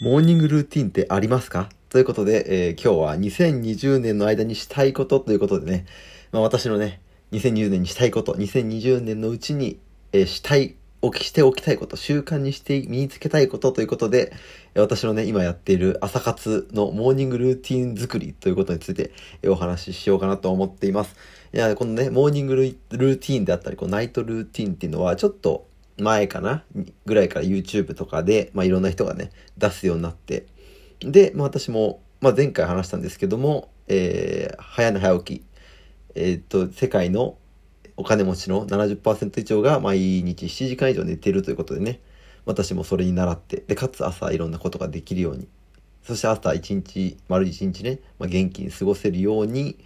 モーニングルーティンってありますか？ということで、えー、今日は2020年の間にしたいことということでね、まあ、私のね、2020年にしたいこと、2020年のうちに、えー、したい、おきしておきたいこと、習慣にして身につけたいことということで、私のね、今やっている朝活のモーニングルーティン作りということについてお話ししようかなと思っています。いや、このね、モーニングルーティンであったり、こうナイトルーティンっていうのは、ちょっと前かな？ぐらいから YouTube とかで、まあ、いろんな人がね、出すようになって、で、まあ、私も、まあ、前回話したんですけども、えー、早寝早起き、えー、っと、世界のお金持ちの70%以上が毎日7時間以上寝てるということでね、私もそれに習って、で、かつ朝いろんなことができるように、そして朝一日、丸一日ね、まあ、元気に過ごせるように、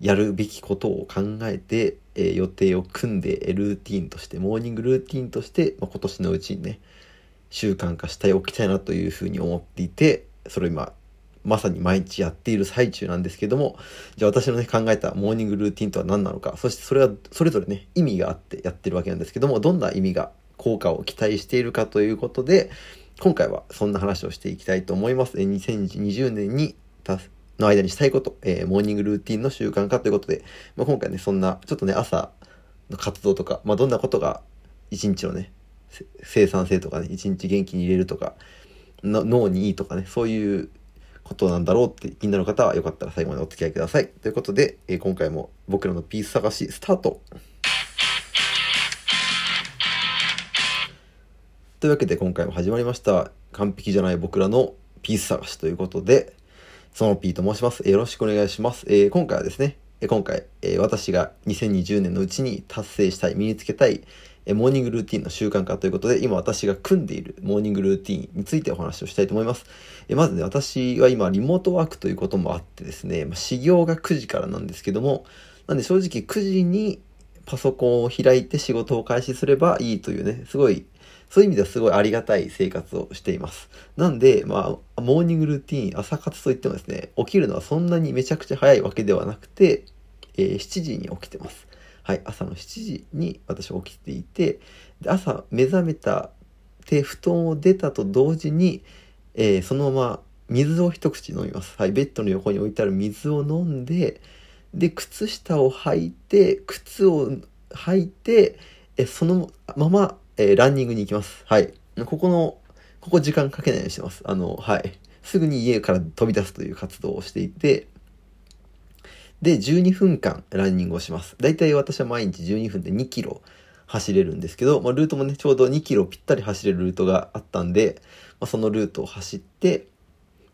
やるべきことを考えて、えー、予定を組んで、ルーティンとして、モーニングルーティンとして、まあ、今年のうちにね、習慣化しておきたいなというふうに思っていて、それを今、まさに毎日やっている最中なんですけども、じゃあ私のね、考えたモーニングルーティンとは何なのか、そしてそれはそれぞれね、意味があってやってるわけなんですけども、どんな意味が、効果を期待しているかということで、今回はそんな話をしていきたいと思います。2020年にの間にしたいこと、えー、モーニングルーティンの習慣化ということで、まあ、今回ね、そんな、ちょっとね、朝の活動とか、まあ、どんなことが一日のね、生産性とかね、一日元気に入れるとか、脳にいいとかね、そういうことなんだろうって気になる方はよかったら最後までお付き合いください。ということで、えー、今回も僕らのピース探しスタートというわけで今回も始まりました。完璧じゃない僕らのピース探しということで、その P と申します。よろしくお願いします。えー、今回はですね、今回、えー、私が2020年のうちに達成したい、身につけたい、えー、モーニングルーティンの習慣化ということで、今私が組んでいるモーニングルーティンについてお話をしたいと思います。えー、まずね、私は今リモートワークということもあってですね、まあ、始業が9時からなんですけども、なんで正直9時にパソコンを開いて仕事を開始すればいいというね、すごいそういう意味ではすごいありがたい生活をしています。なんで、まあ、モーニングルーティーン、朝活といってもですね、起きるのはそんなにめちゃくちゃ早いわけではなくて、えー、7時に起きてます。はい、朝の7時に私起きていて、朝目覚めたて布団を出たと同時に、えー、そのまま水を一口飲みます。はい、ベッドの横に置いてある水を飲んで、で、靴下を履いて、靴を履いて、えそのままえー、ランニングに行きます。はい。ここの、ここ時間かけないようにしてます。あの、はい。すぐに家から飛び出すという活動をしていて、で、12分間ランニングをします。だいたい私は毎日12分で2キロ走れるんですけど、まあ、ルートもね、ちょうど2キロぴったり走れるルートがあったんで、まあ、そのルートを走って、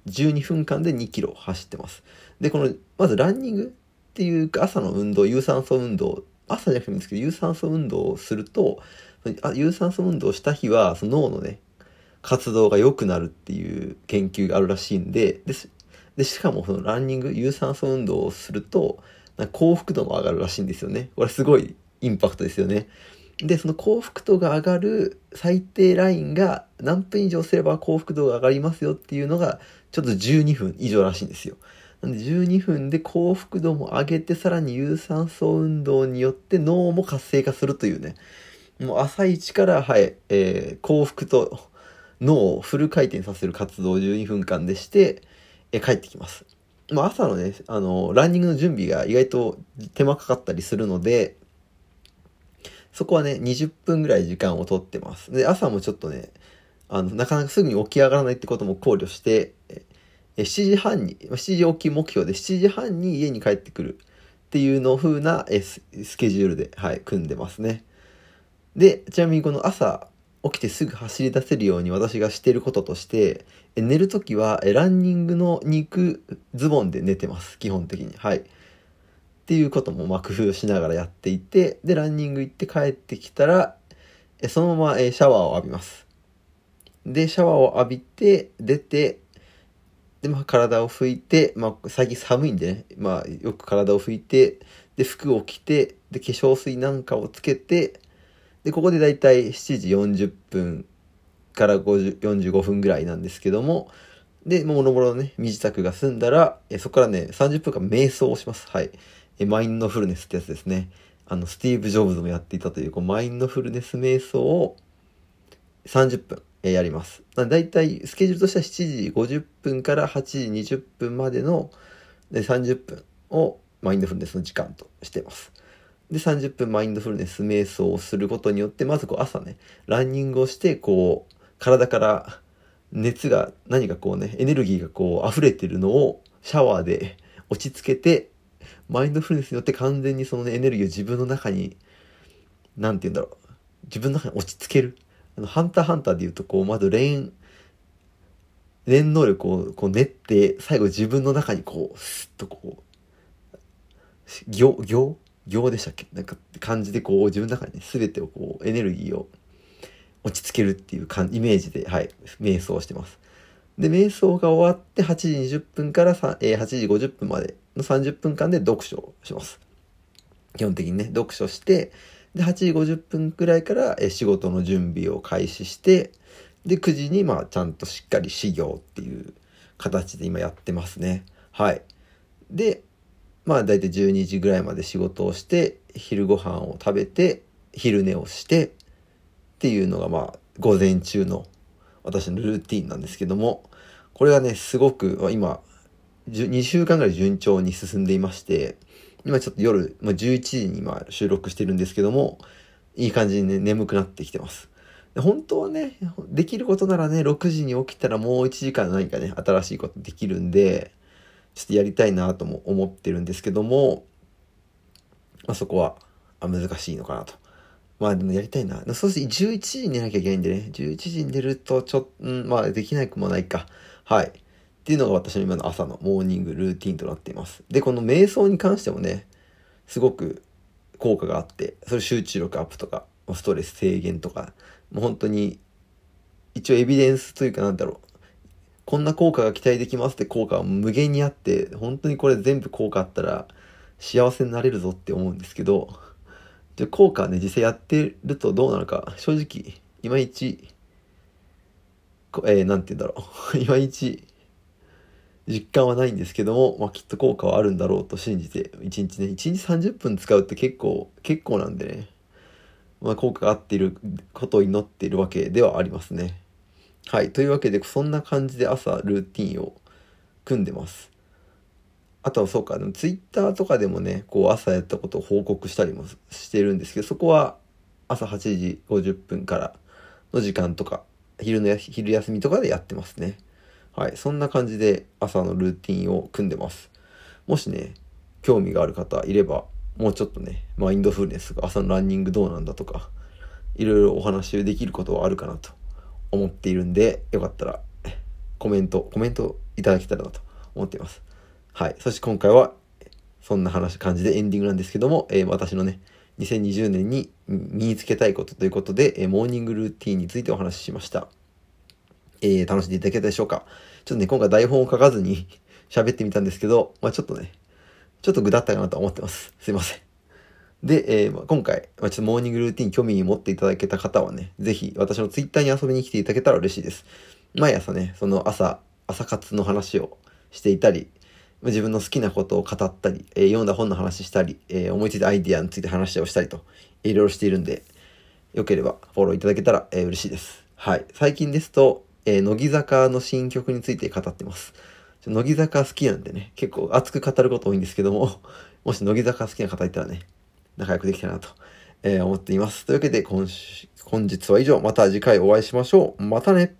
12分間で2キロ走ってます。で、この、まずランニングっていうか朝の運動、有酸素運動、朝じゃなくてもいいんですけど、有酸素運動をすると、あ有酸素運動した日はその脳のね活動が良くなるっていう研究があるらしいんででしかもそのランニング有酸素運動をすると幸福度も上がるらしいんですよね。これすごいインパクトですよね。でその幸福度が上がる最低ラインが何分以上すれば幸福度が上がりますよっていうのがちょっと12分以上らしいんですよ。なんで12分で幸福度も上げてさらに有酸素運動によって脳も活性化するというねもう朝一から、はい、えー、幸福と脳をフル回転させる活動を12分間でして、えー、帰ってきます。まあ、朝のね、あの、ランニングの準備が意外と手間かかったりするので、そこはね、20分ぐらい時間をとってます。で、朝もちょっとね、あの、なかなかすぐに起き上がらないってことも考慮して、え7時半に、7時起き目標で7時半に家に帰ってくるっていうの風なえスケジュールで、はい、組んでますね。で、ちなみにこの朝起きてすぐ走り出せるように私がしていることとして、寝るときはランニングの肉ズボンで寝てます。基本的に。はい。っていうこともま工夫しながらやっていて、で、ランニング行って帰ってきたら、そのままシャワーを浴びます。で、シャワーを浴びて、出て、で、まあ、体を拭いて、まあ、最近寒いんでね、まあ、よく体を拭いて、で、服を着て、で、化粧水なんかをつけて、で、ここでだいたい7時40分から50 45分ぐらいなんですけども、で、もろもろのね、身支度が済んだら、えそこからね、30分間瞑想をします。はい。えマインドフルネスってやつですね。あの、スティーブ・ジョブズもやっていたという、こうマインドフルネス瞑想を30分、えやります。だいたいスケジュールとしては7時50分から8時20分までので30分をマインドフルネスの時間としています。で、30分マインドフルネス瞑想をすることによって、まずこう朝ね、ランニングをして、こう、体から熱が、何かこうね、エネルギーがこう溢れてるのをシャワーで落ち着けて、マインドフルネスによって完全にそのね、エネルギーを自分の中に、なんて言うんだろう、自分の中に落ち着ける。あの、ハンターハンターで言うと、こう、まず連、念能力をこう練って、最後自分の中にこう、スッとこう、行、行行でしたっけ？なんか感じでこう自分の中に、ね、全てをこうエネルギーを落ち着けるっていう感イメージで、はい、瞑想してます。で、瞑想が終わって8時20分から3、えー、8時50分までの30分間で読書をします。基本的にね、読書して、で、8時50分くらいから、仕事の準備を開始して、で、9時に、まあ、ちゃんとしっかり始業っていう形で今やってますね。はい。で、まあ大体12時ぐらいまで仕事をして、昼ご飯を食べて、昼寝をして、っていうのがまあ午前中の私のルーティンなんですけども、これがね、すごく今、2週間ぐらい順調に進んでいまして、今ちょっと夜、まあ、11時に今収録してるんですけども、いい感じにね、眠くなってきてます。本当はね、できることならね、6時に起きたらもう1時間何かね、新しいことできるんで、ちょっとやりたいなとも思ってるんですけども、まあ、そこは難しいのかなと。まあでもやりたいな。そうして11時に寝なきゃいけないんでね、11時に寝るとちょっと、うん、まあできないくもないか。はい。っていうのが私の今の朝のモーニングルーティンとなっています。で、この瞑想に関してもね、すごく効果があって、それ集中力アップとか、ストレス低減とか、もう本当に、一応エビデンスというかなんだろう、こんな効果が期待できますって効果は無限にあって、本当にこれ全部効果あったら幸せになれるぞって思うんですけど、じゃ効果ね、実際やってるとどうなのか、正直、いまいち、えー、なんて言うんだろう。いまいち、実感はないんですけども、まあ、きっと効果はあるんだろうと信じて、1日ね、1日30分使うって結構、結構なんでね、まあ、効果があっていることを祈っているわけではありますね。はい。というわけで、そんな感じで朝ルーティンを組んでます。あとはそうか、でもツイッターとかでもね、こう朝やったことを報告したりもしてるんですけど、そこは朝8時50分からの時間とか、昼の昼休みとかでやってますね。はい。そんな感じで朝のルーティンを組んでます。もしね、興味がある方いれば、もうちょっとね、マインドフルネスが朝のランニングどうなんだとか、いろいろお話できることはあるかなと思っているんで、よかったらコメント、コメントいただけたらなと思っています。はい。そして今回は、そんな話、感じでエンディングなんですけども、えー、私のね、2020年に身につけたいことということで、えー、モーニングルーティンについてお話ししました。えー、楽しんでいただけたでしょうか？ちょっとね、今回台本を書かずに 喋ってみたんですけど、まあちょっとね、ちょっと具だったかなと思ってます。すいません。で、えー、今回、ま、ちょっとモーニングルーティン興味持っていただけた方はね、ぜひ私のツイッターに遊びに来ていただけたら嬉しいです。毎朝ね、その朝、朝活の話をしていたり、自分の好きなことを語ったり、えー、読んだ本の話したり、えー、思いついたアイディアについて話をしたりと、いろいろしているんで、よければフォローいただけたら、えー、嬉しいです。はい。最近ですと、え乃木坂の新曲について語ってます。乃木坂好きなんでね、結構熱く語ること多いんですけども、もし乃木坂好きな方いたらね、仲良くできたなと、え思っています。というわけで今、本日は以上。また次回お会いしましょう。またね